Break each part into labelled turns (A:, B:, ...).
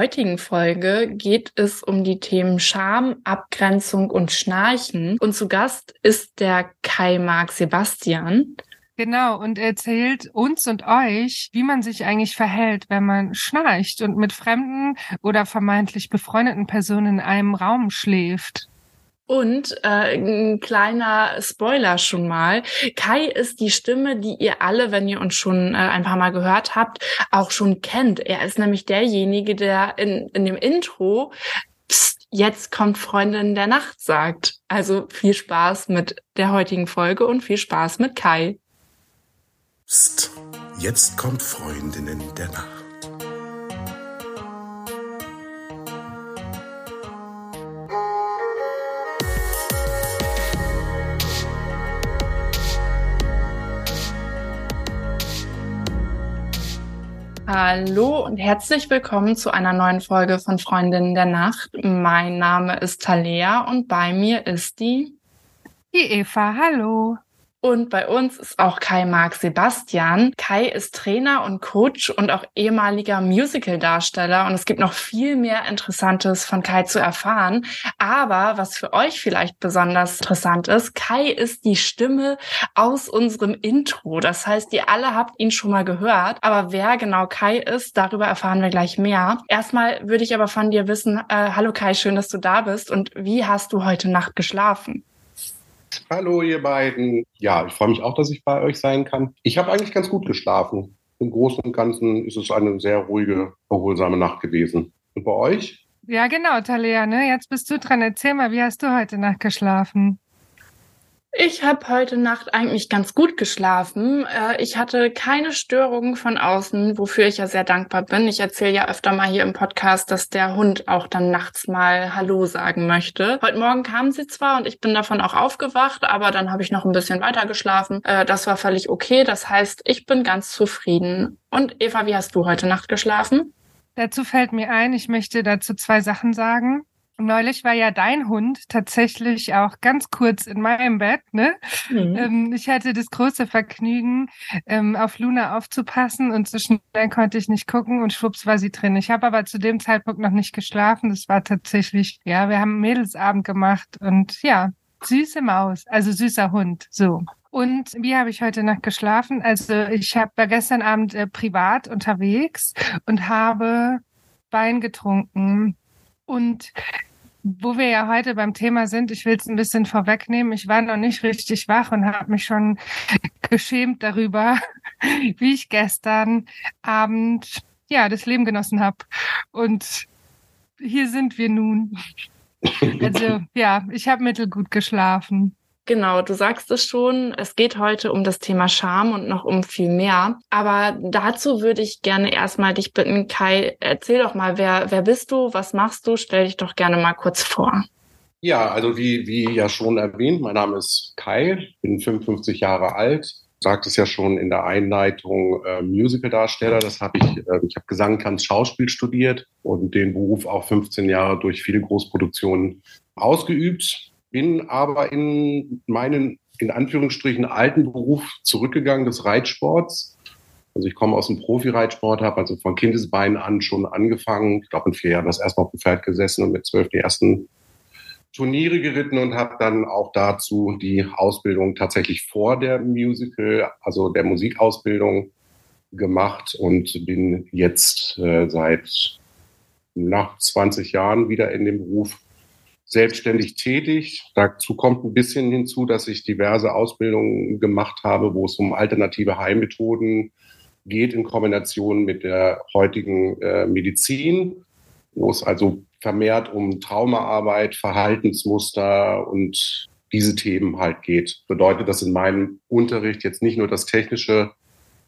A: heutigen Folge geht es um die Themen Scham, Abgrenzung und Schnarchen. Und zu Gast ist der Kai Mark Sebastian.
B: Genau, und erzählt uns und euch, wie man sich eigentlich verhält, wenn man schnarcht und mit fremden oder vermeintlich befreundeten Personen in einem Raum schläft.
A: Und äh, ein kleiner Spoiler schon mal. Kai ist die Stimme, die ihr alle, wenn ihr uns schon äh, ein paar Mal gehört habt, auch schon kennt. Er ist nämlich derjenige, der in, in dem Intro Psst, jetzt kommt Freundin der Nacht sagt. Also viel Spaß mit der heutigen Folge und viel Spaß mit Kai.
C: Psst, jetzt kommt Freundinnen der Nacht.
A: Hallo und herzlich willkommen zu einer neuen Folge von Freundinnen der Nacht. Mein Name ist Talea und bei mir ist die
B: Die Eva, hallo.
A: Und bei uns ist auch Kai Mark Sebastian. Kai ist Trainer und Coach und auch ehemaliger Musical-Darsteller. Und es gibt noch viel mehr Interessantes von Kai zu erfahren. Aber was für euch vielleicht besonders interessant ist, Kai ist die Stimme aus unserem Intro. Das heißt, ihr alle habt ihn schon mal gehört. Aber wer genau Kai ist, darüber erfahren wir gleich mehr. Erstmal würde ich aber von dir wissen, äh, hallo Kai, schön, dass du da bist. Und wie hast du heute Nacht geschlafen?
D: Hallo, ihr beiden. Ja, ich freue mich auch, dass ich bei euch sein kann. Ich habe eigentlich ganz gut geschlafen. Im Großen und Ganzen ist es eine sehr ruhige, erholsame Nacht gewesen. Und bei euch?
B: Ja, genau, Talia, ne? Jetzt bist du dran. Erzähl mal, wie hast du heute Nacht geschlafen?
A: Ich habe heute Nacht eigentlich ganz gut geschlafen. Äh, ich hatte keine Störungen von außen, wofür ich ja sehr dankbar bin. Ich erzähle ja öfter mal hier im Podcast, dass der Hund auch dann nachts mal Hallo sagen möchte. Heute Morgen kam sie zwar und ich bin davon auch aufgewacht, aber dann habe ich noch ein bisschen weiter geschlafen. Äh, das war völlig okay. Das heißt, ich bin ganz zufrieden. Und Eva, wie hast du heute Nacht geschlafen?
B: Dazu fällt mir ein, ich möchte dazu zwei Sachen sagen. Neulich war ja dein Hund tatsächlich auch ganz kurz in meinem Bett. Ne? Mhm. Ähm, ich hatte das große Vergnügen, ähm, auf Luna aufzupassen und so schnell konnte ich nicht gucken und schwupps war sie drin. Ich habe aber zu dem Zeitpunkt noch nicht geschlafen. Das war tatsächlich, ja, wir haben Mädelsabend gemacht und ja, süße Maus, also süßer Hund, so. Und wie habe ich heute Nacht geschlafen? Also ich hab, war gestern Abend äh, privat unterwegs und habe Wein getrunken. Und wo wir ja heute beim Thema sind, ich will es ein bisschen vorwegnehmen. Ich war noch nicht richtig wach und habe mich schon geschämt darüber, wie ich gestern Abend ja das Leben genossen habe. Und hier sind wir nun. Also ja, ich habe mittelgut geschlafen.
A: Genau, du sagst es schon, es geht heute um das Thema Scham und noch um viel mehr. Aber dazu würde ich gerne erstmal dich bitten, Kai, erzähl doch mal, wer, wer bist du, was machst du? Stell dich doch gerne mal kurz vor.
D: Ja, also wie, wie ja schon erwähnt, mein Name ist Kai, bin 55 Jahre alt, sagt es ja schon in der Einleitung äh, Musicaldarsteller. Das habe ich, äh, ich habe Gesang, Tanz, Schauspiel studiert und den Beruf auch 15 Jahre durch viele Großproduktionen ausgeübt bin aber in meinen, in Anführungsstrichen, alten Beruf zurückgegangen des Reitsports. Also ich komme aus dem Profi-Reitsport, habe also von Kindesbeinen an schon angefangen. Ich glaube, in vier Jahren das erste Mal auf dem Pferd gesessen und mit zwölf die ersten Turniere geritten und habe dann auch dazu die Ausbildung tatsächlich vor der Musical, also der Musikausbildung gemacht und bin jetzt äh, seit nach 20 Jahren wieder in dem Beruf selbstständig tätig. Dazu kommt ein bisschen hinzu, dass ich diverse Ausbildungen gemacht habe, wo es um alternative Heilmethoden geht in Kombination mit der heutigen äh, Medizin, wo es also vermehrt um Traumaarbeit, Verhaltensmuster und diese Themen halt geht. Bedeutet, dass in meinem Unterricht jetzt nicht nur das technische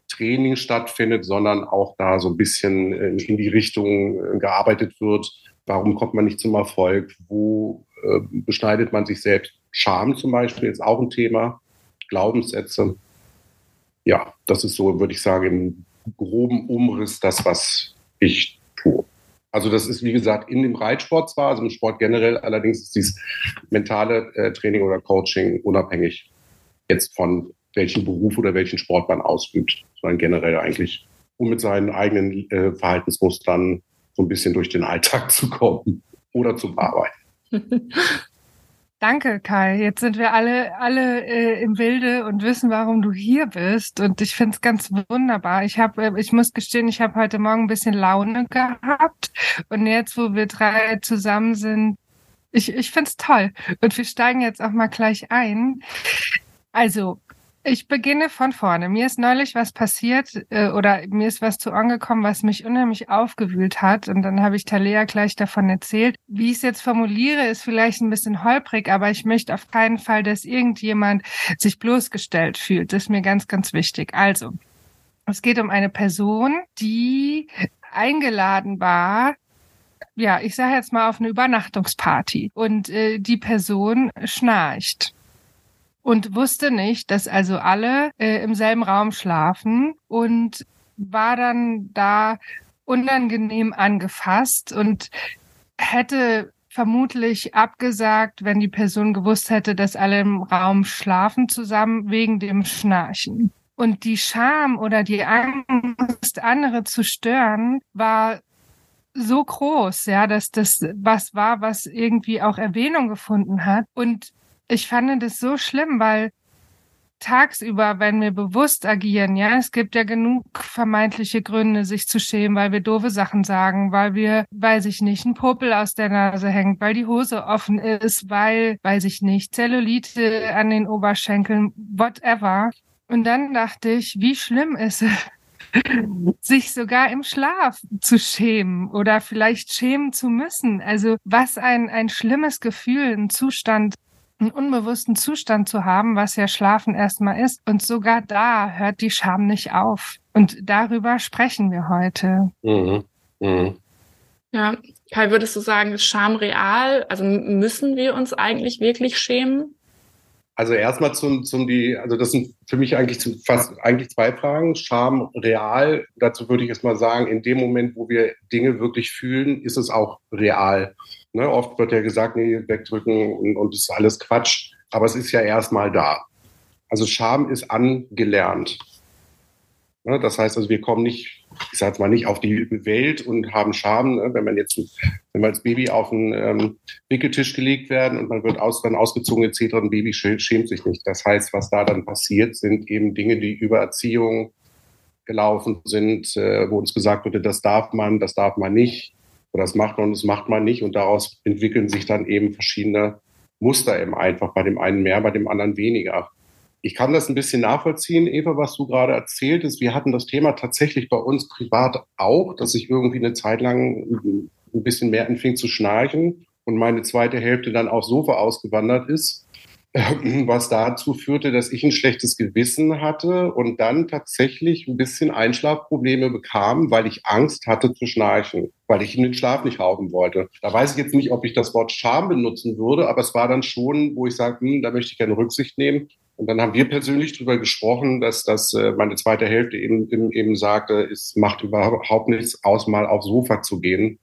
D: Training stattfindet, sondern auch da so ein bisschen in die Richtung äh, gearbeitet wird, Warum kommt man nicht zum Erfolg? Wo äh, beschneidet man sich selbst? Scham zum Beispiel ist auch ein Thema. Glaubenssätze. Ja, das ist so, würde ich sagen, im groben Umriss das, was ich tue. Also das ist, wie gesagt, in dem Reitsport zwar, also im Sport generell, allerdings ist dieses mentale äh, Training oder Coaching unabhängig jetzt von welchem Beruf oder welchen Sport man ausübt, sondern generell eigentlich, um mit seinen eigenen äh, Verhaltensmustern so ein bisschen durch den Alltag zu kommen oder zum Arbeiten.
B: Danke, Kai. Jetzt sind wir alle, alle äh, im Bilde und wissen, warum du hier bist. Und ich finde es ganz wunderbar. Ich habe, äh, ich muss gestehen, ich habe heute Morgen ein bisschen Laune gehabt. Und jetzt, wo wir drei zusammen sind, ich, ich finde es toll. Und wir steigen jetzt auch mal gleich ein. Also, ich beginne von vorne. Mir ist neulich was passiert äh, oder mir ist was zu angekommen, was mich unheimlich aufgewühlt hat. Und dann habe ich Talea gleich davon erzählt. Wie ich es jetzt formuliere, ist vielleicht ein bisschen holprig, aber ich möchte auf keinen Fall, dass irgendjemand sich bloßgestellt fühlt. Das ist mir ganz, ganz wichtig. Also, es geht um eine Person, die eingeladen war ja, ich sage jetzt mal auf eine Übernachtungsparty und äh, die Person schnarcht und wusste nicht, dass also alle äh, im selben Raum schlafen und war dann da unangenehm angefasst und hätte vermutlich abgesagt, wenn die Person gewusst hätte, dass alle im Raum schlafen zusammen wegen dem Schnarchen. Und die Scham oder die Angst, andere zu stören, war so groß, ja, dass das was war, was irgendwie auch Erwähnung gefunden hat. Und ich fand das so schlimm, weil tagsüber, wenn wir bewusst agieren, ja, es gibt ja genug vermeintliche Gründe, sich zu schämen, weil wir doofe Sachen sagen, weil wir, weiß ich nicht, ein Popel aus der Nase hängt, weil die Hose offen ist, weil, weiß ich nicht, Zellulite an den Oberschenkeln, whatever. Und dann dachte ich, wie schlimm ist es, sich sogar im Schlaf zu schämen oder vielleicht schämen zu müssen. Also was ein, ein schlimmes Gefühl, ein Zustand, einen unbewussten Zustand zu haben, was ja Schlafen erstmal ist. Und sogar da hört die Scham nicht auf. Und darüber sprechen wir heute. Mhm.
A: Mhm. Ja, Kai, würdest du sagen, ist Scham real? Also müssen wir uns eigentlich wirklich schämen?
D: Also erstmal zum, zum die, also das sind für mich eigentlich zum, fast eigentlich zwei Fragen. Scham real, dazu würde ich jetzt mal sagen, in dem Moment, wo wir Dinge wirklich fühlen, ist es auch real. Ne, oft wird ja gesagt, nee, wegdrücken und, und ist alles Quatsch. Aber es ist ja erstmal da. Also Scham ist angelernt. Ne, das heißt also, wir kommen nicht, ich sage mal nicht auf die Welt und haben Scham, ne, wenn man jetzt, wenn wir als Baby auf einen ähm, Wickeltisch gelegt werden und man wird aus, dann ausgezogen etc. Ein Baby schämt sich nicht. Das heißt, was da dann passiert, sind eben Dinge, die über Erziehung gelaufen sind, äh, wo uns gesagt wurde, das darf man, das darf man nicht oder das macht man das macht man nicht. Und daraus entwickeln sich dann eben verschiedene Muster eben einfach. Bei dem einen mehr, bei dem anderen weniger. Ich kann das ein bisschen nachvollziehen, Eva, was du gerade erzählt hast. Wir hatten das Thema tatsächlich bei uns privat auch, dass ich irgendwie eine Zeit lang ein bisschen mehr anfing zu schnarchen und meine zweite Hälfte dann aufs Sofa ausgewandert ist. was dazu führte, dass ich ein schlechtes Gewissen hatte und dann tatsächlich ein bisschen Einschlafprobleme bekam, weil ich Angst hatte zu schnarchen, weil ich in den Schlaf nicht rauchen wollte. Da weiß ich jetzt nicht, ob ich das Wort Scham benutzen würde, aber es war dann schon, wo ich sage, hm, da möchte ich gerne Rücksicht nehmen. Und dann haben wir persönlich darüber gesprochen, dass das äh, meine zweite Hälfte eben, eben, eben sagte, es macht überhaupt nichts aus, mal aufs Sofa zu gehen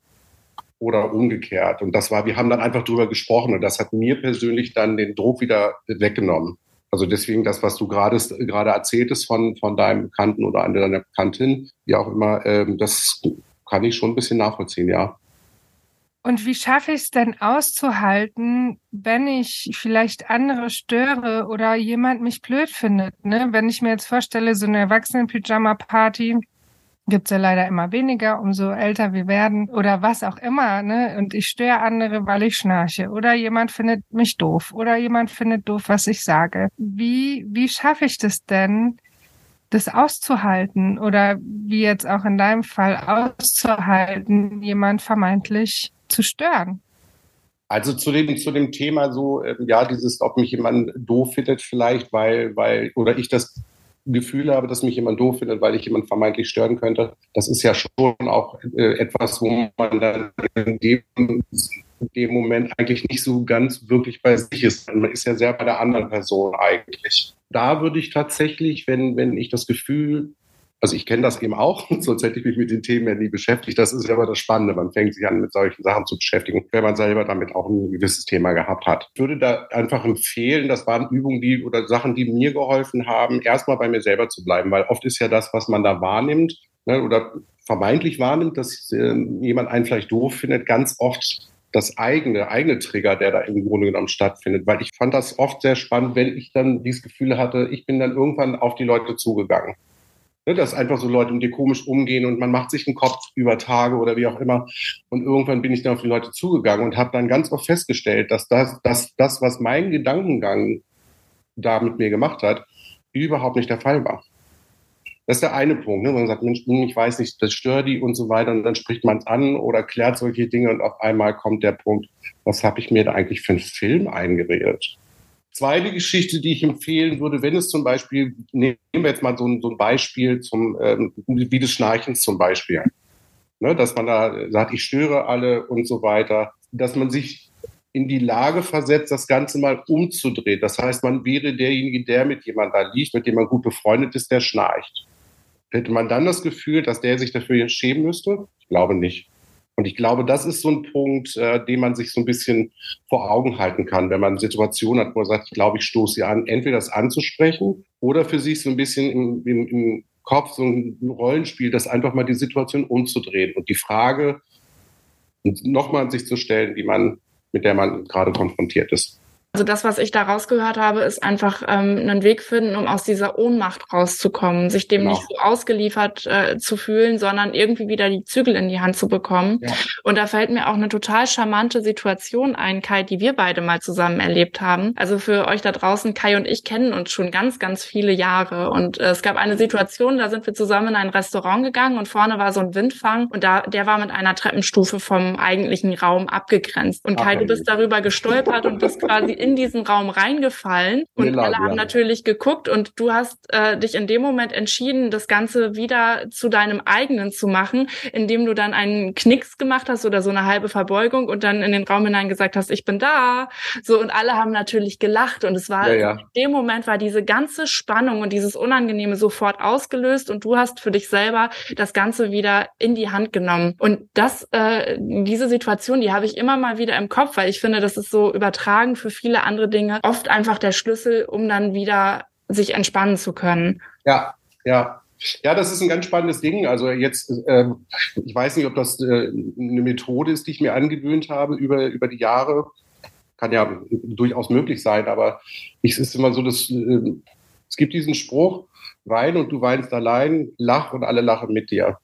D: oder umgekehrt. Und das war, wir haben dann einfach drüber gesprochen und das hat mir persönlich dann den Druck wieder weggenommen. Also deswegen das, was du gerade gerade erzähltest von von deinem Bekannten oder an deiner Bekanntin, wie auch immer, ähm, das kann ich schon ein bisschen nachvollziehen, ja.
B: Und wie schaffe ich es denn auszuhalten, wenn ich vielleicht andere störe oder jemand mich blöd findet? Ne? Wenn ich mir jetzt vorstelle, so eine Erwachsenen-Pyjama-Party, gibt's ja leider immer weniger, umso älter wir werden oder was auch immer, ne? Und ich störe andere, weil ich schnarche oder jemand findet mich doof oder jemand findet doof, was ich sage. Wie, wie schaffe ich das denn, das auszuhalten oder wie jetzt auch in deinem Fall auszuhalten, jemand vermeintlich zu stören?
D: Also zu dem, zu dem Thema so, ähm, ja, dieses, ob mich jemand doof findet vielleicht, weil, weil, oder ich das Gefühl habe, dass mich jemand doof findet, weil ich jemand vermeintlich stören könnte, das ist ja schon auch äh, etwas, wo man dann in dem, in dem, Moment eigentlich nicht so ganz wirklich bei sich ist. Man ist ja sehr bei der anderen Person eigentlich. Da würde ich tatsächlich, wenn, wenn ich das Gefühl also ich kenne das eben auch, sonst hätte ich mich mit den Themen ja nie beschäftigt. Das ist ja immer das Spannende. Man fängt sich an, mit solchen Sachen zu beschäftigen, wenn man selber damit auch ein gewisses Thema gehabt hat. Ich würde da einfach empfehlen, das waren Übungen, die oder Sachen, die mir geholfen haben, erstmal bei mir selber zu bleiben, weil oft ist ja das, was man da wahrnimmt, ne, oder vermeintlich wahrnimmt, dass äh, jemand einen vielleicht doof findet, ganz oft das eigene, eigene Trigger, der da im Grunde genommen stattfindet. Weil ich fand das oft sehr spannend, wenn ich dann dieses Gefühl hatte, ich bin dann irgendwann auf die Leute zugegangen. Ne, dass einfach so Leute mit dir komisch umgehen und man macht sich einen Kopf über Tage oder wie auch immer. Und irgendwann bin ich dann auf die Leute zugegangen und habe dann ganz oft festgestellt, dass das, dass das, was mein Gedankengang da mit mir gemacht hat, überhaupt nicht der Fall war. Das ist der eine Punkt. Ne? Man sagt, Mensch, ich weiß nicht, das stört die und so weiter. Und dann spricht man es an oder klärt solche Dinge und auf einmal kommt der Punkt, was habe ich mir da eigentlich für einen Film eingeredet? Zweite Geschichte, die ich empfehlen würde, wenn es zum Beispiel, nehmen wir jetzt mal so ein, so ein Beispiel zum, ähm, wie des Schnarchens zum Beispiel. Ne, dass man da sagt, ich störe alle und so weiter. Dass man sich in die Lage versetzt, das Ganze mal umzudrehen. Das heißt, man wäre derjenige, der mit jemandem da liegt, mit dem man gut befreundet ist, der schnarcht. Hätte man dann das Gefühl, dass der sich dafür jetzt schämen müsste? Ich glaube nicht. Und ich glaube, das ist so ein Punkt, äh, den man sich so ein bisschen vor Augen halten kann, wenn man eine Situation hat, wo man sagt, ich glaube, ich stoße sie an, entweder das anzusprechen oder für sich so ein bisschen im, im, im Kopf so ein Rollenspiel, das einfach mal die Situation umzudrehen und die Frage nochmal an sich zu stellen, die man, mit der man gerade konfrontiert ist.
A: Also das, was ich da rausgehört habe, ist einfach ähm, einen Weg finden, um aus dieser Ohnmacht rauszukommen, sich dem genau. nicht so ausgeliefert äh, zu fühlen, sondern irgendwie wieder die Zügel in die Hand zu bekommen. Ja. Und da fällt mir auch eine total charmante Situation ein, Kai, die wir beide mal zusammen erlebt haben. Also für euch da draußen, Kai und ich kennen uns schon ganz, ganz viele Jahre. Und äh, es gab eine Situation, da sind wir zusammen in ein Restaurant gegangen und vorne war so ein Windfang und da der war mit einer Treppenstufe vom eigentlichen Raum abgegrenzt. Und Kai, Ach, du bist darüber gestolpert und bist quasi in diesen Raum reingefallen und Lila, alle haben natürlich geguckt und du hast äh, dich in dem Moment entschieden, das Ganze wieder zu deinem eigenen zu machen, indem du dann einen Knicks gemacht hast oder so eine halbe Verbeugung und dann in den Raum hinein gesagt hast, ich bin da. So und alle haben natürlich gelacht und es war ja, ja. in dem Moment war diese ganze Spannung und dieses Unangenehme sofort ausgelöst und du hast für dich selber das Ganze wieder in die Hand genommen. Und das, äh, diese Situation, die habe ich immer mal wieder im Kopf, weil ich finde, das ist so übertragen für viele viele andere Dinge oft einfach der Schlüssel, um dann wieder sich entspannen zu können.
D: Ja, ja. Ja, das ist ein ganz spannendes Ding. Also jetzt, äh, ich weiß nicht, ob das äh, eine Methode ist, die ich mir angewöhnt habe über, über die Jahre. Kann ja durchaus möglich sein, aber es ist immer so, dass äh, es gibt diesen Spruch, wein und du weinst allein, lach und alle lachen mit dir.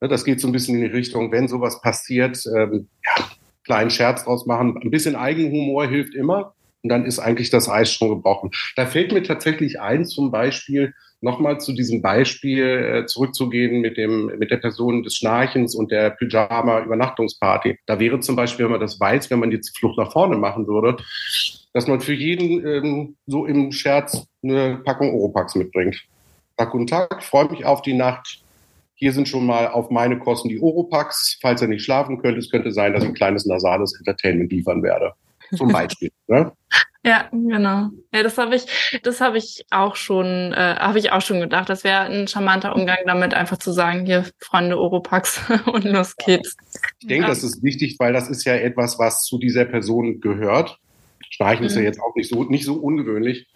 D: Ne, das geht so ein bisschen in die Richtung, wenn sowas passiert, ähm, ja, kleinen Scherz draus machen. Ein bisschen Eigenhumor hilft immer und dann ist eigentlich das Eis schon gebrochen. Da fällt mir tatsächlich ein, zum Beispiel nochmal zu diesem Beispiel äh, zurückzugehen mit dem mit der Person des Schnarchens und der Pyjama-Übernachtungsparty. Da wäre zum Beispiel, wenn man das weiß, wenn man die Flucht nach vorne machen würde, dass man für jeden ähm, so im Scherz eine Packung Oropax mitbringt. Tag guten Tag, freue mich auf die Nacht. Hier sind schon mal auf meine Kosten die Oropax. Falls ihr nicht schlafen könnt, es könnte sein, dass ich ein kleines nasales Entertainment liefern werde zum Beispiel. ne?
A: Ja, genau. Ja, das habe ich, das habe ich auch schon, äh, habe ich auch schon gedacht. Das wäre ein charmanter Umgang damit, einfach zu sagen, hier Freunde Oropax und los geht's.
D: Ich denke, ja. das ist wichtig, weil das ist ja etwas, was zu dieser Person gehört. Streichen mhm. ist ja mhm. jetzt auch nicht so, nicht so ungewöhnlich.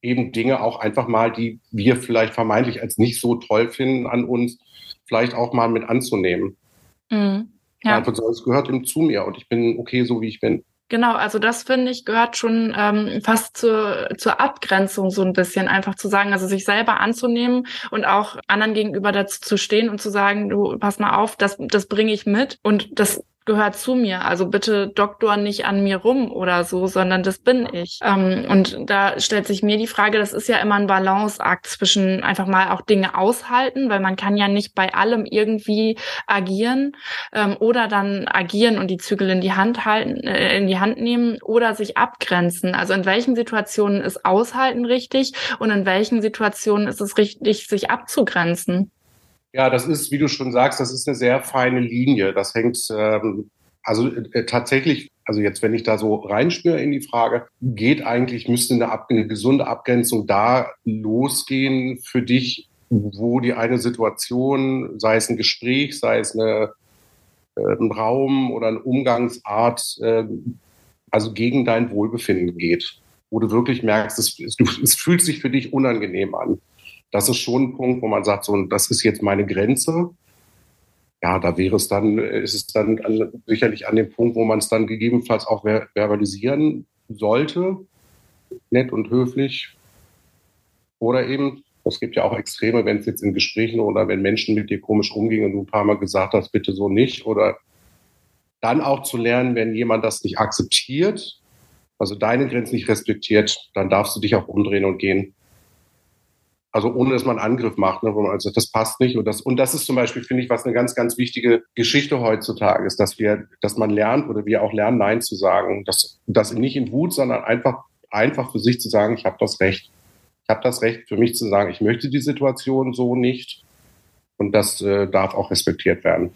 D: Eben Dinge auch einfach mal, die wir vielleicht vermeintlich als nicht so toll finden an uns, vielleicht auch mal mit anzunehmen. Mhm. Ja. Einfach so, es gehört eben zu mir und ich bin okay, so wie ich bin.
A: Genau, also das finde ich gehört schon ähm, fast zur, zur Abgrenzung so ein bisschen, einfach zu sagen, also sich selber anzunehmen und auch anderen gegenüber dazu zu stehen und zu sagen, du pass mal auf, das, das bringe ich mit. Und das gehört zu mir. Also bitte Doktor nicht an mir rum oder so, sondern das bin ich. Ähm, und da stellt sich mir die Frage, das ist ja immer ein Balanceakt zwischen einfach mal auch Dinge aushalten, weil man kann ja nicht bei allem irgendwie agieren ähm, oder dann agieren und die Zügel in die Hand halten, äh, in die Hand nehmen oder sich abgrenzen. Also in welchen Situationen ist Aushalten richtig und in welchen Situationen ist es richtig, sich abzugrenzen?
D: Ja, das ist, wie du schon sagst, das ist eine sehr feine Linie. Das hängt ähm, also äh, tatsächlich, also jetzt, wenn ich da so reinspüre in die Frage, geht eigentlich, müsste eine, Ab eine gesunde Abgrenzung da losgehen für dich, wo die eine Situation, sei es ein Gespräch, sei es eine, äh, ein Raum oder eine Umgangsart, äh, also gegen dein Wohlbefinden geht, wo du wirklich merkst, es, es, es fühlt sich für dich unangenehm an das ist schon ein Punkt, wo man sagt, so, das ist jetzt meine Grenze. ja, da wäre es dann, ist es dann an, sicherlich an dem Punkt, wo man es dann gegebenenfalls auch ver verbalisieren sollte, nett und höflich. Oder eben, es gibt ja auch Extreme, wenn es jetzt in Gesprächen oder wenn Menschen mit dir komisch umgehen und du ein paar Mal gesagt hast, bitte so nicht. Oder dann auch zu lernen, wenn jemand das nicht akzeptiert, also deine Grenzen nicht respektiert, dann darfst du dich auch umdrehen und gehen. Also ohne dass man Angriff macht, ne, also das passt nicht. Und das, und das ist zum Beispiel, finde ich, was eine ganz, ganz wichtige Geschichte heutzutage ist, dass wir, dass man lernt oder wir auch lernen, Nein zu sagen. Das, das nicht in Wut, sondern einfach, einfach für sich zu sagen, ich habe das Recht. Ich habe das Recht für mich zu sagen, ich möchte die Situation so nicht. Und das äh, darf auch respektiert werden.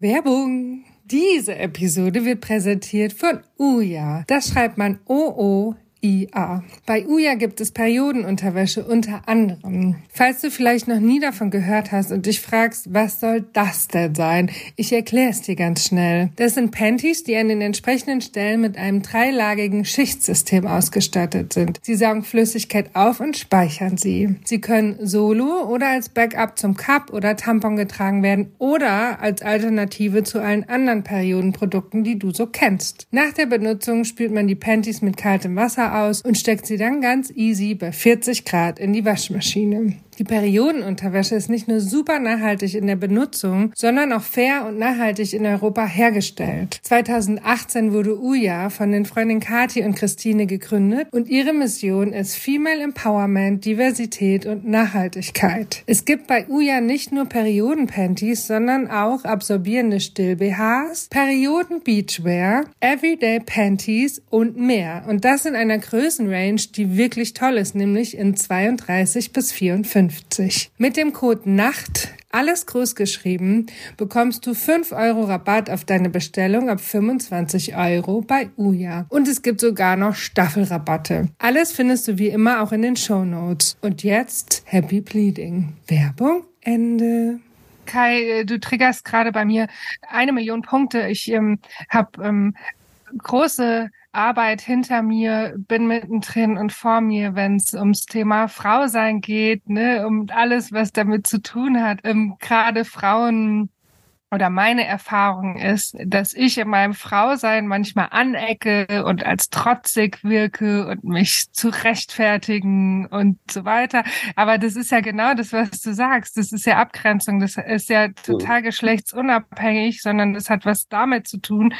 B: Werbung. Diese Episode wird präsentiert von Uja. Das schreibt man O-O IA. Bei Uja gibt es Periodenunterwäsche unter anderem. Falls du vielleicht noch nie davon gehört hast und dich fragst, was soll das denn sein? Ich erkläre es dir ganz schnell. Das sind Panties, die an den entsprechenden Stellen mit einem dreilagigen Schichtsystem ausgestattet sind. Sie saugen Flüssigkeit auf und speichern sie. Sie können solo oder als Backup zum Cup oder Tampon getragen werden oder als Alternative zu allen anderen Periodenprodukten, die du so kennst. Nach der Benutzung spült man die Panties mit kaltem Wasser aus und steckt sie dann ganz easy bei 40 Grad in die Waschmaschine. Die Periodenunterwäsche ist nicht nur super nachhaltig in der Benutzung, sondern auch fair und nachhaltig in Europa hergestellt. 2018 wurde Uja von den Freundinnen Kati und Christine gegründet und ihre Mission ist Female Empowerment, Diversität und Nachhaltigkeit. Es gibt bei Uja nicht nur Periodenpanties, sondern auch absorbierende Still-BHs, Perioden-Beachwear, Everyday Panties und mehr. Und das in einer Größenrange, die wirklich toll ist, nämlich in 32 bis 54. 50. Mit dem Code NACHT, alles groß geschrieben, bekommst du 5 Euro Rabatt auf deine Bestellung ab 25 Euro bei Uja. Und es gibt sogar noch Staffelrabatte. Alles findest du wie immer auch in den Show Notes. Und jetzt Happy Bleeding. Werbung Ende. Kai, äh, du triggerst gerade bei mir eine Million Punkte. Ich ähm, habe ähm, große Arbeit hinter mir, bin mittendrin und vor mir, wenn es ums Thema Frau sein geht, ne, um alles, was damit zu tun hat. Ähm, Gerade Frauen oder meine Erfahrung ist, dass ich in meinem Frausein manchmal anecke und als trotzig wirke und mich zu rechtfertigen und so weiter. Aber das ist ja genau das, was du sagst. Das ist ja Abgrenzung. Das ist ja total geschlechtsunabhängig, sondern das hat was damit zu tun,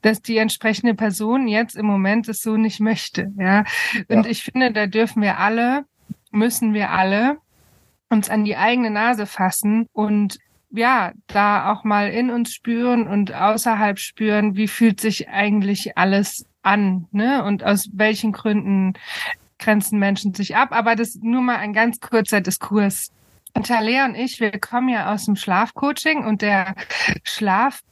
B: dass die entsprechende Person jetzt im Moment es so nicht möchte. Ja. Und ja. ich finde, da dürfen wir alle, müssen wir alle uns an die eigene Nase fassen und ja, da auch mal in uns spüren und außerhalb spüren, wie fühlt sich eigentlich alles an, ne? Und aus welchen Gründen grenzen Menschen sich ab. Aber das nur mal ein ganz kurzer Diskurs. Und Talea und ich, wir kommen ja aus dem Schlafcoaching und der Schlaf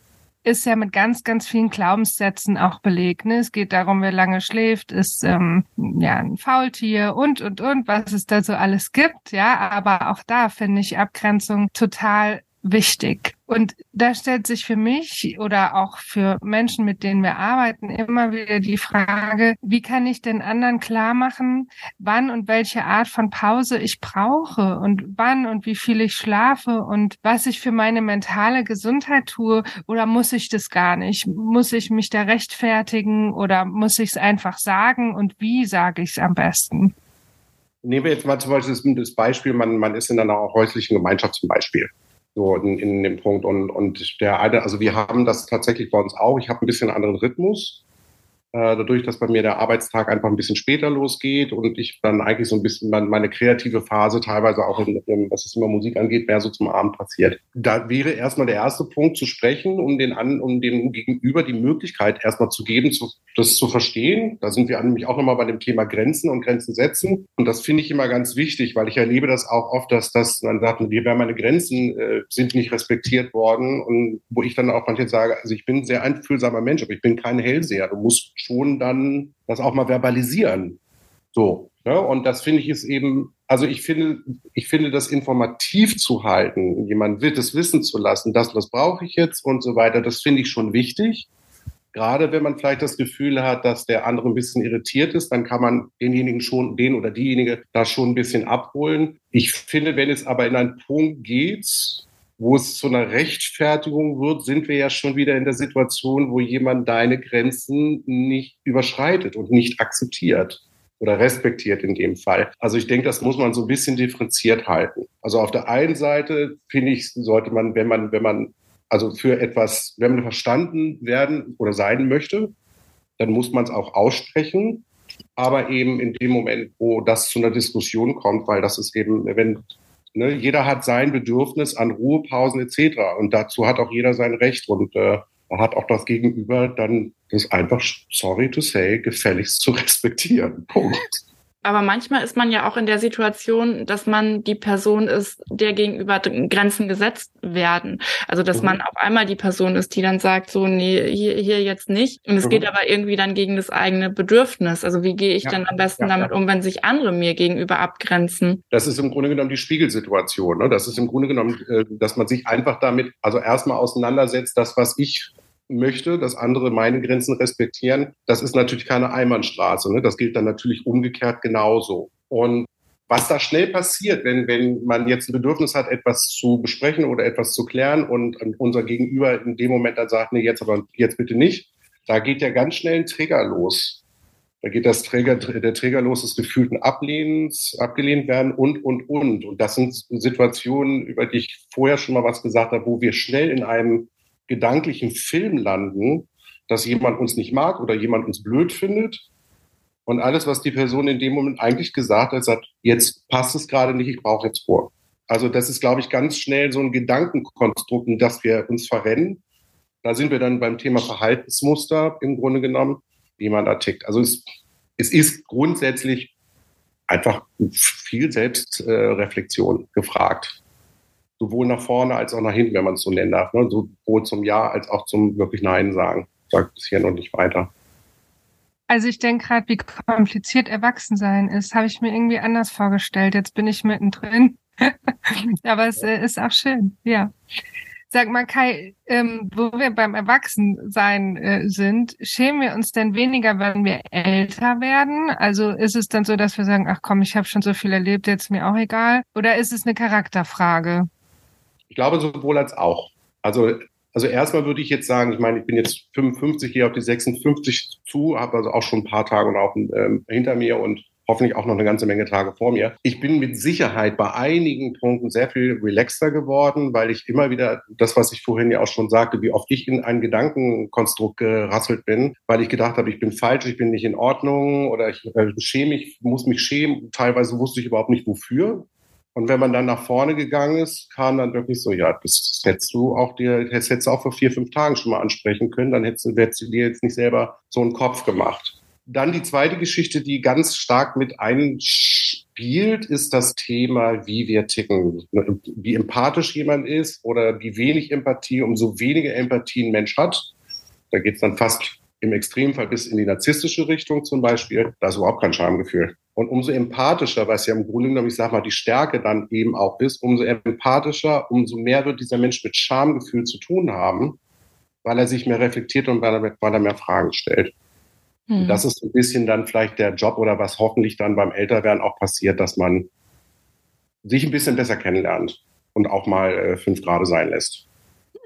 B: ist ja mit ganz, ganz vielen Glaubenssätzen auch belegt. Ne? Es geht darum, wer lange schläft, ist ähm, ja ein Faultier und und und, was es da so alles gibt. Ja, aber auch da finde ich Abgrenzung total wichtig. Und da stellt sich für mich oder auch für Menschen, mit denen wir arbeiten, immer wieder die Frage, wie kann ich den anderen klar machen, wann und welche Art von Pause ich brauche und wann und wie viel ich schlafe und was ich für meine mentale Gesundheit tue oder muss ich das gar nicht? Muss ich mich da rechtfertigen oder muss ich es einfach sagen und wie sage ich es am besten?
D: Nehmen wir jetzt mal zum Beispiel das Beispiel, man, man ist in einer häuslichen Gemeinschaft zum Beispiel so in, in dem Punkt. Und, und der eine, also wir haben das tatsächlich bei uns auch. Ich habe ein bisschen anderen Rhythmus. Äh, dadurch, dass bei mir der Arbeitstag einfach ein bisschen später losgeht und ich dann eigentlich so ein bisschen meine kreative Phase teilweise auch, in, in, was das immer Musik angeht, mehr so zum Abend passiert. Da wäre erstmal der erste Punkt zu sprechen, um den an, um dem Gegenüber die Möglichkeit erstmal zu geben, zu, das zu verstehen. Da sind wir nämlich auch nochmal bei dem Thema Grenzen und Grenzen setzen. Und das finde ich immer ganz wichtig, weil ich erlebe das auch oft, dass das, man sagt, wir werden meine Grenzen äh, sind nicht respektiert worden und wo ich dann auch manchmal sage, also ich bin ein sehr einfühlsamer Mensch, aber ich bin kein Hellseher. Du musst schon dann das auch mal verbalisieren. So. Ne? Und das finde ich ist eben, also ich finde, ich finde, das informativ zu halten, jemand wird es wissen zu lassen, das, was brauche ich jetzt und so weiter, das finde ich schon wichtig. Gerade wenn man vielleicht das Gefühl hat, dass der andere ein bisschen irritiert ist, dann kann man denjenigen schon, den oder diejenige da schon ein bisschen abholen. Ich finde, wenn es aber in einen Punkt geht, wo es zu einer Rechtfertigung wird, sind wir ja schon wieder in der Situation, wo jemand deine Grenzen nicht überschreitet und nicht akzeptiert oder respektiert in dem Fall. Also ich denke, das muss man so ein bisschen differenziert halten. Also auf der einen Seite finde ich, sollte man, wenn man, wenn man also für etwas, wenn man verstanden werden oder sein möchte, dann muss man es auch aussprechen. Aber eben in dem Moment, wo das zu einer Diskussion kommt, weil das ist eben, wenn ne, jeder hat sein Bedürfnis an Ruhepausen etc. Und dazu hat auch jeder sein Recht. Und äh, hat auch das Gegenüber dann das einfach, sorry to say, gefälligst zu respektieren. Punkt.
A: Aber manchmal ist man ja auch in der Situation, dass man die Person ist, der gegenüber Grenzen gesetzt werden. Also dass mhm. man auf einmal die Person ist, die dann sagt, so, nee, hier, hier jetzt nicht. Und es mhm. geht aber irgendwie dann gegen das eigene Bedürfnis. Also wie gehe ich ja, denn am besten ja, damit ja. um, wenn sich andere mir gegenüber abgrenzen?
D: Das ist im Grunde genommen die Spiegelsituation. Ne? Das ist im Grunde genommen, äh, dass man sich einfach damit, also erstmal auseinandersetzt, das, was ich möchte, dass andere meine Grenzen respektieren, das ist natürlich keine Einbahnstraße. Ne? Das gilt dann natürlich umgekehrt genauso. Und was da schnell passiert, wenn, wenn man jetzt ein Bedürfnis hat, etwas zu besprechen oder etwas zu klären und unser Gegenüber in dem Moment dann sagt, nee, jetzt aber jetzt bitte nicht, da geht ja ganz schnell ein Trigger los. Da geht das Träger, der Träger los des gefühlten Ablehnens, abgelehnt werden und, und, und. Und das sind Situationen, über die ich vorher schon mal was gesagt habe, wo wir schnell in einem gedanklichen Film landen, dass jemand uns nicht mag oder jemand uns blöd findet. Und alles, was die Person in dem Moment eigentlich gesagt hat, sagt, jetzt passt es gerade nicht, ich brauche jetzt vor. Also das ist, glaube ich, ganz schnell so ein Gedankenkonstrukt, in das wir uns verrennen. Da sind wir dann beim Thema Verhaltensmuster im Grunde genommen, wie man da tickt. Also es, es ist grundsätzlich einfach viel Selbstreflexion gefragt sowohl nach vorne als auch nach hinten, wenn man es so nennen darf. Ne? Sowohl zum Ja als auch zum wirklich Nein sagen. Sagt es hier noch nicht weiter.
B: Also ich denke gerade, wie kompliziert Erwachsensein ist, habe ich mir irgendwie anders vorgestellt. Jetzt bin ich mittendrin. Aber es äh, ist auch schön, ja. Sag mal, Kai, ähm, wo wir beim Erwachsensein äh, sind, schämen wir uns denn weniger, wenn wir älter werden? Also ist es dann so, dass wir sagen, ach komm, ich habe schon so viel erlebt, jetzt mir auch egal? Oder ist es eine Charakterfrage?
D: Ich glaube sowohl als auch. Also, also erstmal würde ich jetzt sagen, ich meine, ich bin jetzt 55, gehe auf die 56 zu, habe also auch schon ein paar Tage und auch ähm, hinter mir und hoffentlich auch noch eine ganze Menge Tage vor mir. Ich bin mit Sicherheit bei einigen Punkten sehr viel relaxter geworden, weil ich immer wieder das, was ich vorhin ja auch schon sagte, wie oft ich in ein Gedankenkonstrukt gerasselt bin, weil ich gedacht habe, ich bin falsch, ich bin nicht in Ordnung oder ich äh, schäme mich, muss mich schämen. Teilweise wusste ich überhaupt nicht wofür. Und wenn man dann nach vorne gegangen ist, kam dann wirklich so, ja, das hättest du auch dir, das hättest du auch vor vier, fünf Tagen schon mal ansprechen können, dann hättest hättest du dir jetzt nicht selber so einen Kopf gemacht. Dann die zweite Geschichte, die ganz stark mit einspielt, ist das Thema, wie wir ticken. Wie empathisch jemand ist oder wie wenig Empathie, umso weniger Empathie ein Mensch hat. Da geht es dann fast im Extremfall bis in die narzisstische Richtung zum Beispiel. Da ist überhaupt kein Schamgefühl. Und umso empathischer, was ja im Grunde genommen, ich sage mal, die Stärke dann eben auch ist, umso empathischer, umso mehr wird dieser Mensch mit Schamgefühl zu tun haben, weil er sich mehr reflektiert und weil er, weil er mehr Fragen stellt. Mhm. Das ist ein bisschen dann vielleicht der Job oder was hoffentlich dann beim Älterwerden auch passiert, dass man sich ein bisschen besser kennenlernt und auch mal äh, fünf Grade sein lässt.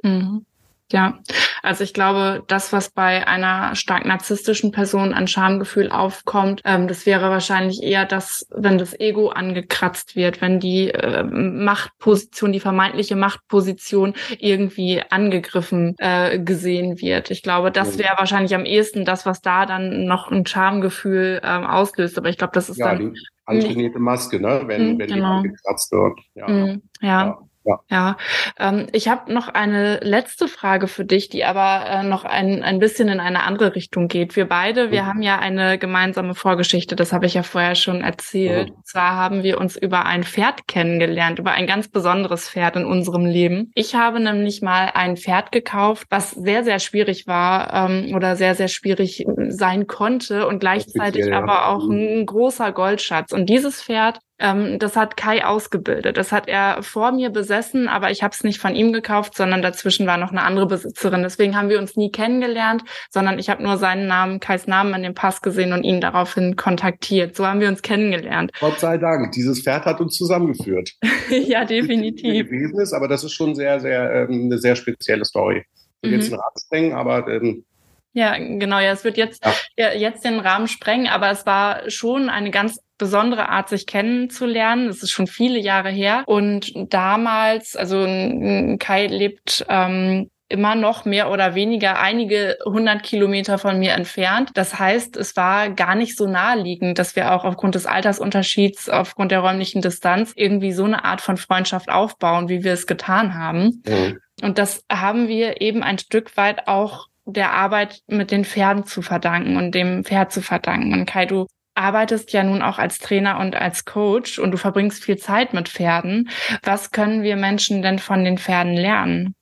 A: Mhm. Ja, also ich glaube, das, was bei einer stark narzisstischen Person an Schamgefühl aufkommt, ähm, das wäre wahrscheinlich eher das, wenn das Ego angekratzt wird, wenn die äh, Machtposition, die vermeintliche Machtposition irgendwie angegriffen äh, gesehen wird. Ich glaube, das wäre wahrscheinlich am ehesten das, was da dann noch ein Schamgefühl äh, auslöst. Aber ich glaube, das ist ja, dann
D: die antrainierte Maske, ne? wenn, mhm, wenn genau. die angekratzt wird.
A: Ja. Mhm, ja. ja. Ja, ja. Ähm, ich habe noch eine letzte Frage für dich, die aber äh, noch ein, ein bisschen in eine andere Richtung geht. Wir beide, wir mhm. haben ja eine gemeinsame Vorgeschichte, das habe ich ja vorher schon erzählt. Mhm. Und zwar haben wir uns über ein Pferd kennengelernt, über ein ganz besonderes Pferd in unserem Leben. Ich habe nämlich mal ein Pferd gekauft, was sehr, sehr schwierig war ähm, oder sehr, sehr schwierig sein konnte und gleichzeitig ja. aber auch mhm. ein großer Goldschatz. Und dieses Pferd Ähm, das hat Kai ausgebildet. Das hat er vor mir besessen, aber ich habe es nicht von ihm gekauft, sondern dazwischen war noch eine andere Besitzerin. Deswegen haben wir uns nie kennengelernt, sondern ich habe nur seinen Namen, Kais Namen an dem Pass gesehen und ihn daraufhin kontaktiert. So haben wir uns kennengelernt.
D: Gott sei Dank, dieses Pferd hat uns zusammengeführt.
A: ja, definitiv.
D: Gewesen ist, aber das ist schon sehr, sehr ähm, eine sehr spezielle Story. Ich will mhm. jetzt einen Rad sprengen, aber ähm,
A: ja, genau. Ja, es wird jetzt, ja. ja. jetzt den Rahmen sprengen, aber es war schon eine ganz besondere Art, sich kennenzulernen. Das ist schon viele Jahre her. Und damals, also Kai lebt ähm, immer noch mehr oder weniger einige hundert Kilometer von mir entfernt. Das heißt, es war gar nicht so naheliegend, dass wir auch aufgrund des Altersunterschieds, aufgrund der räumlichen Distanz irgendwie so eine Art von Freundschaft aufbauen, wie wir es getan haben. Mhm. Und das haben wir eben ein Stück weit auch der Arbeit mit den Pferden zu verdanken und dem Pferd zu verdanken. Und Kai, du arbeitest ja nun auch als Trainer und als Coach und du verbringst viel Zeit mit Pferden. Was können wir Menschen denn von den Pferden lernen?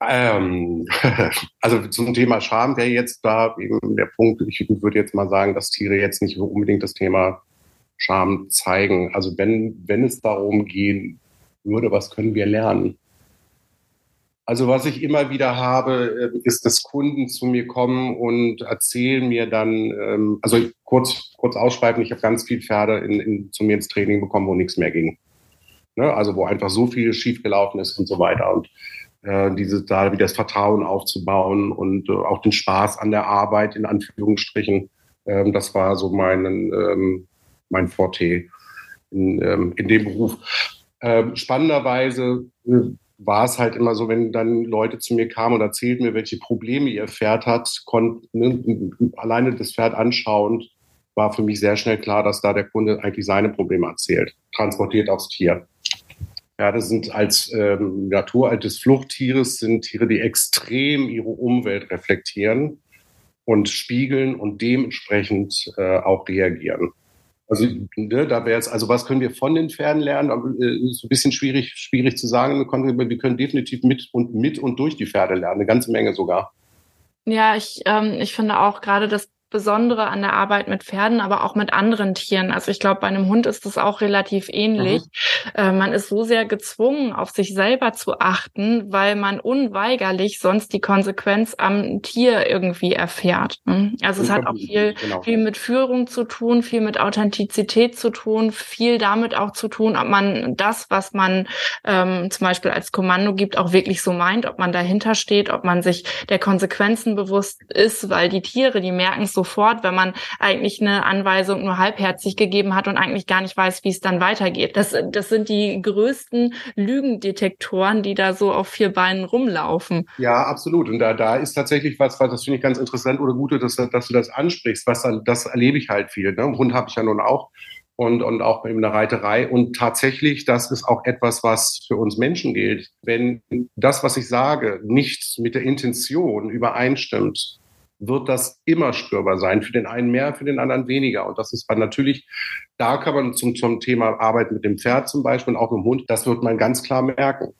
D: Ähm, also zum Thema Scham wäre jetzt da eben der Punkt, ich würde jetzt mal sagen, dass Tiere jetzt nicht unbedingt das Thema Scham zeigen. Also wenn, wenn es darum gehen würde, was können wir lernen? Also was ich immer wieder habe, äh, ist, dass Kunden zu mir kommen und erzählen mir dann, ähm, also kurz, kurz ausschreiben, ich habe ganz viele Pferde in, in, zu mir ins Training bekommen, wo nichts mehr ging. Ne? Also wo einfach so viel schiefgelaufen ist und so weiter. Und äh, diese, da wieder das Vertrauen aufzubauen und äh, auch den Spaß an der Arbeit, in Anführungsstrichen, ähm, das war so mein, ähm, mein Forte in, ähm, in dem Beruf. Ähm, spannenderweise äh, war es halt immer so, wenn dann Leute zu mir kamen und erzählten mir, welche Probleme ihr Pferd hat, konnten ne, alleine das Pferd anschauend, war für mich sehr schnell klar, dass da der Kunde eigentlich seine Probleme erzählt, transportiert aufs Tier. Ja, das sind als ähm, Natur des Fluchttieres sind Tiere, die extrem ihre Umwelt reflektieren und spiegeln und dementsprechend äh, auch reagieren. Also ne, da wäre es, also was können wir von den Pferden lernen? Äh, ist ein bisschen schwierig, schwierig zu sagen. Wir können, wir können definitiv mit und mit und durch die Pferde lernen, eine ganze Menge sogar.
A: Ja, ich, ähm, ich finde auch gerade das Besondere an der Arbeit mit Pferden, aber auch mit anderen Tieren. Also ich glaube, bei einem Hund ist das auch relativ ähnlich. Mhm. Äh, man ist so sehr gezwungen, auf sich selber zu achten, weil man unweigerlich sonst die Konsequenz am Tier irgendwie erfährt. Ne? Also es hat auch viel, genau. viel mit Führung zu tun, viel mit Authentizität zu tun, viel damit auch zu tun, ob man das, was man ähm, zum Beispiel als Kommando gibt, auch wirklich so meint, ob man dahinter steht, ob man sich der Konsequenzen bewusst ist, weil die Tiere, die merken es sofort, wenn man eigentlich eine Anweisung nur halbherzig gegeben hat und eigentlich gar nicht weiß, wie es dann weitergeht. Das, das sind die größten Lügendetektoren, die da so auf vier Beinen rumlaufen.
D: Ja, absolut. Und da, da ist tatsächlich was, was das finde ich ganz interessant oder gut, dass, dass du das ansprichst. Was, das erlebe ich halt viel. Ne? Hund habe ich ja nun auch und, und auch in der Reiterei. Und tatsächlich, das ist auch etwas, was für uns Menschen gilt. Wenn das, was ich sage, nicht mit der Intention übereinstimmt, wird das immer spürbar sein. Für den einen mehr, für den anderen weniger. Und das ist dann natürlich, da kann man zum, zum Thema Arbeit mit dem Pferd zum Beispiel und auch mit dem Hund, das wird man ganz klar merken.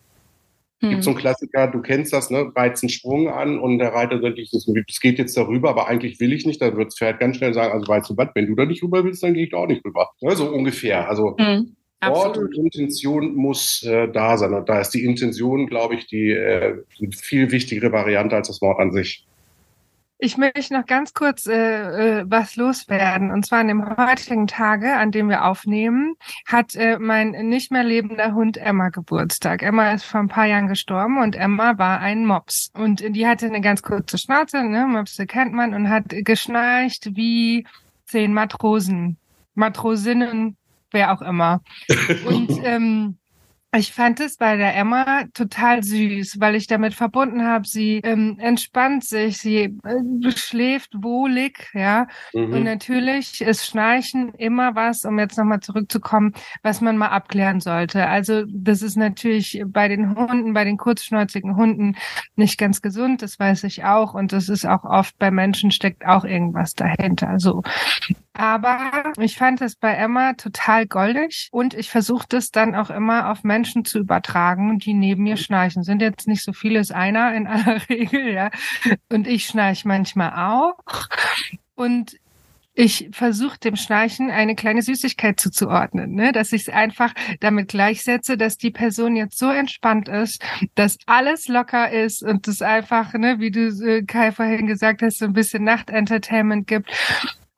D: Hm. Gibt so einen Klassiker, du kennst das, ne? Reizt einen Sprung an und der Reiter sagt, es geht jetzt darüber, aber eigentlich will ich nicht. Dann wird das Pferd ganz schnell sagen, also weißt du was, wenn du da nicht rüber willst, dann gehe ich da auch nicht rüber. Ja, so ungefähr. Also hm. Ort und Intention muss äh, da sein. Und da ist die Intention, glaube ich, die äh, viel wichtigere Variante als das Wort an sich.
B: Ich möchte noch ganz kurz äh, äh, was loswerden. Und zwar an dem heutigen Tage, an dem wir aufnehmen, hat äh, mein nicht mehr lebender Hund Emma Geburtstag. Emma ist vor ein paar Jahren gestorben und Emma war ein Mops. Und die hatte eine ganz kurze Schnauze, ne? Mopse kennt man, und hat geschnarcht wie zehn Matrosen, Matrosinnen, wer auch immer. Und ähm, ich fand es bei der Emma total süß, weil ich damit verbunden habe, sie ähm, entspannt sich, sie äh, schläft wohlig, ja. Mhm. Und natürlich ist Schnarchen immer was, um jetzt nochmal zurückzukommen, was man mal abklären sollte. Also das ist natürlich bei den Hunden, bei den kurzschnäuzigen Hunden nicht ganz gesund, das weiß ich auch. Und das ist auch oft bei Menschen steckt auch irgendwas dahinter. So. Aber ich fand es bei Emma total goldig und ich versuche das dann auch immer auf Menschen zu übertragen, die neben mir schnarchen. Sind jetzt nicht so viele, ist einer in aller Regel, ja. Und ich schnarche manchmal auch. Und ich versuche dem Schnarchen eine kleine Süßigkeit zuzuordnen, ne? dass ich es einfach damit gleichsetze, dass die Person jetzt so entspannt ist, dass alles locker ist und es einfach, ne, wie du äh, Kai vorhin gesagt hast, so ein bisschen Nachtentertainment gibt.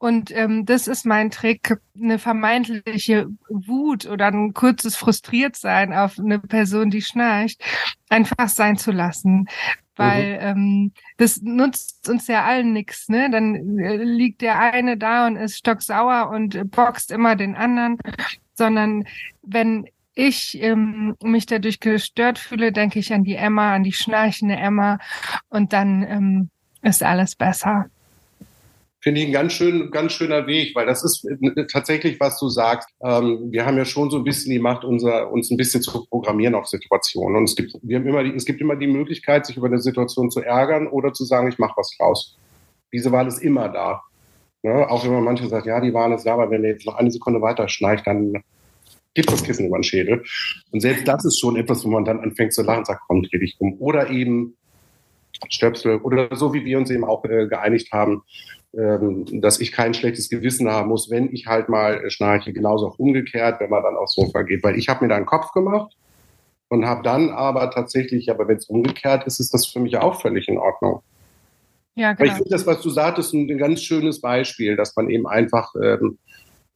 B: Und ähm, das ist mein Trick, eine vermeintliche Wut oder ein kurzes Frustriertsein auf eine Person, die schnarcht, einfach sein zu lassen weil mhm. ähm, das nutzt uns ja allen nichts, ne? Dann äh, liegt der eine da und ist stocksauer und boxt immer den anderen, sondern wenn ich ähm, mich dadurch gestört fühle, denke ich an die Emma, an die schnarchende Emma und dann ähm, ist alles besser
D: finde ich ein ganz, schön, ganz schöner Weg, weil das ist äh, tatsächlich, was du sagst. Ähm, wir haben ja schon so ein bisschen die Macht, unser, uns ein bisschen zu programmieren auf Situationen. Und es gibt, wir haben immer die, es gibt immer die Möglichkeit, sich über eine Situation zu ärgern oder zu sagen, ich mache was draus. Diese Wahl ist immer da. Ne? Auch wenn man manche sagt, ja, die Wahl ist da, aber wenn er jetzt noch eine Sekunde weiter schnarcht, dann gibt das Kissen über den Schädel. Und selbst das ist schon etwas, wo man dann anfängt zu lachen und sagt, komm, dreh dich um. Oder eben Stöpsel oder so, wie wir uns eben auch äh, geeinigt haben, dass ich kein schlechtes Gewissen haben muss, wenn ich halt mal schnarche, genauso auch umgekehrt, wenn man dann aufs Sofa geht. Weil ich habe mir da einen Kopf gemacht und habe dann aber tatsächlich, aber wenn es umgekehrt ist, ist das für mich auch völlig in Ordnung. Ja, genau. Aber ich finde das, was du sagtest, ein, ganz schönes Beispiel, dass man eben einfach ähm,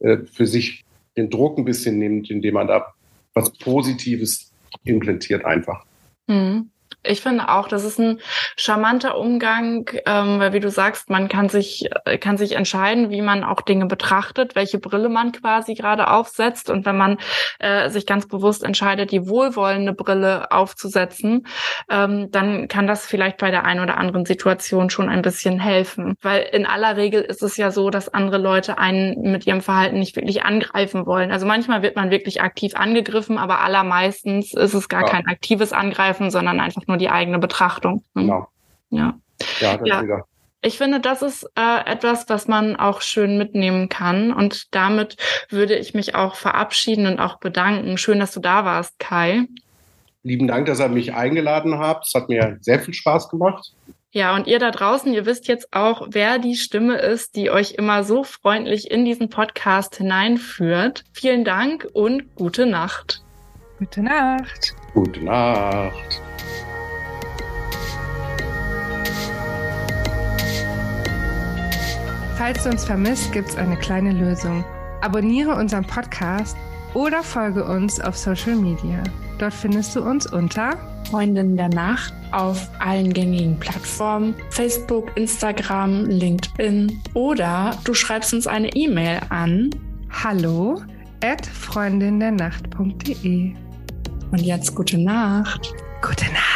D: äh, für sich den Druck ein bisschen nimmt, indem man da was Positives implementiert einfach.
A: Mhm. Ich finde auch, das ist ein charmanter Umgang, ähm, weil wie du sagst, man kann sich äh, kann sich entscheiden, wie man auch Dinge betrachtet, welche Brille man quasi gerade aufsetzt und wenn man äh, sich ganz bewusst entscheidet, die wohlwollende Brille aufzusetzen, ähm, dann kann das vielleicht bei der einen oder anderen Situation schon ein bisschen helfen, weil in aller Regel ist es ja so, dass andere Leute einen mit ihrem Verhalten nicht wirklich angreifen wollen. Also manchmal wird man wirklich aktiv angegriffen, aber allermeistens ist es gar ja. kein aktives Angreifen, sondern einfach nur nur die eigene Betrachtung.
D: Ne? Genau.
A: Ja. Ja, das ja. Wieder. Ich finde, das ist äh, etwas, was man auch schön mitnehmen kann. Und damit würde ich mich auch verabschieden und auch bedanken. Schön, dass du da warst, Kai.
D: Lieben Dank, dass ihr mich eingeladen habt. Es hat mir sehr viel Spaß gemacht.
A: Ja, und ihr da draußen, ihr wisst jetzt auch, wer die Stimme ist, die euch immer so freundlich in diesen Podcast hineinführt. Vielen Dank und gute Nacht.
B: Gute Nacht.
D: Gute Nacht.
B: Falls du uns vermisst, gibt es eine kleine Lösung. Abonniere unseren Podcast oder folge uns auf Social Media. Dort findest du uns unter
A: Freundin der Nacht auf allen gängigen Plattformen, Facebook, Instagram, LinkedIn oder du schreibst uns eine E-Mail an
B: hallo at freundindernacht.de.
A: Und jetzt gute Nacht.
B: Gute Nacht.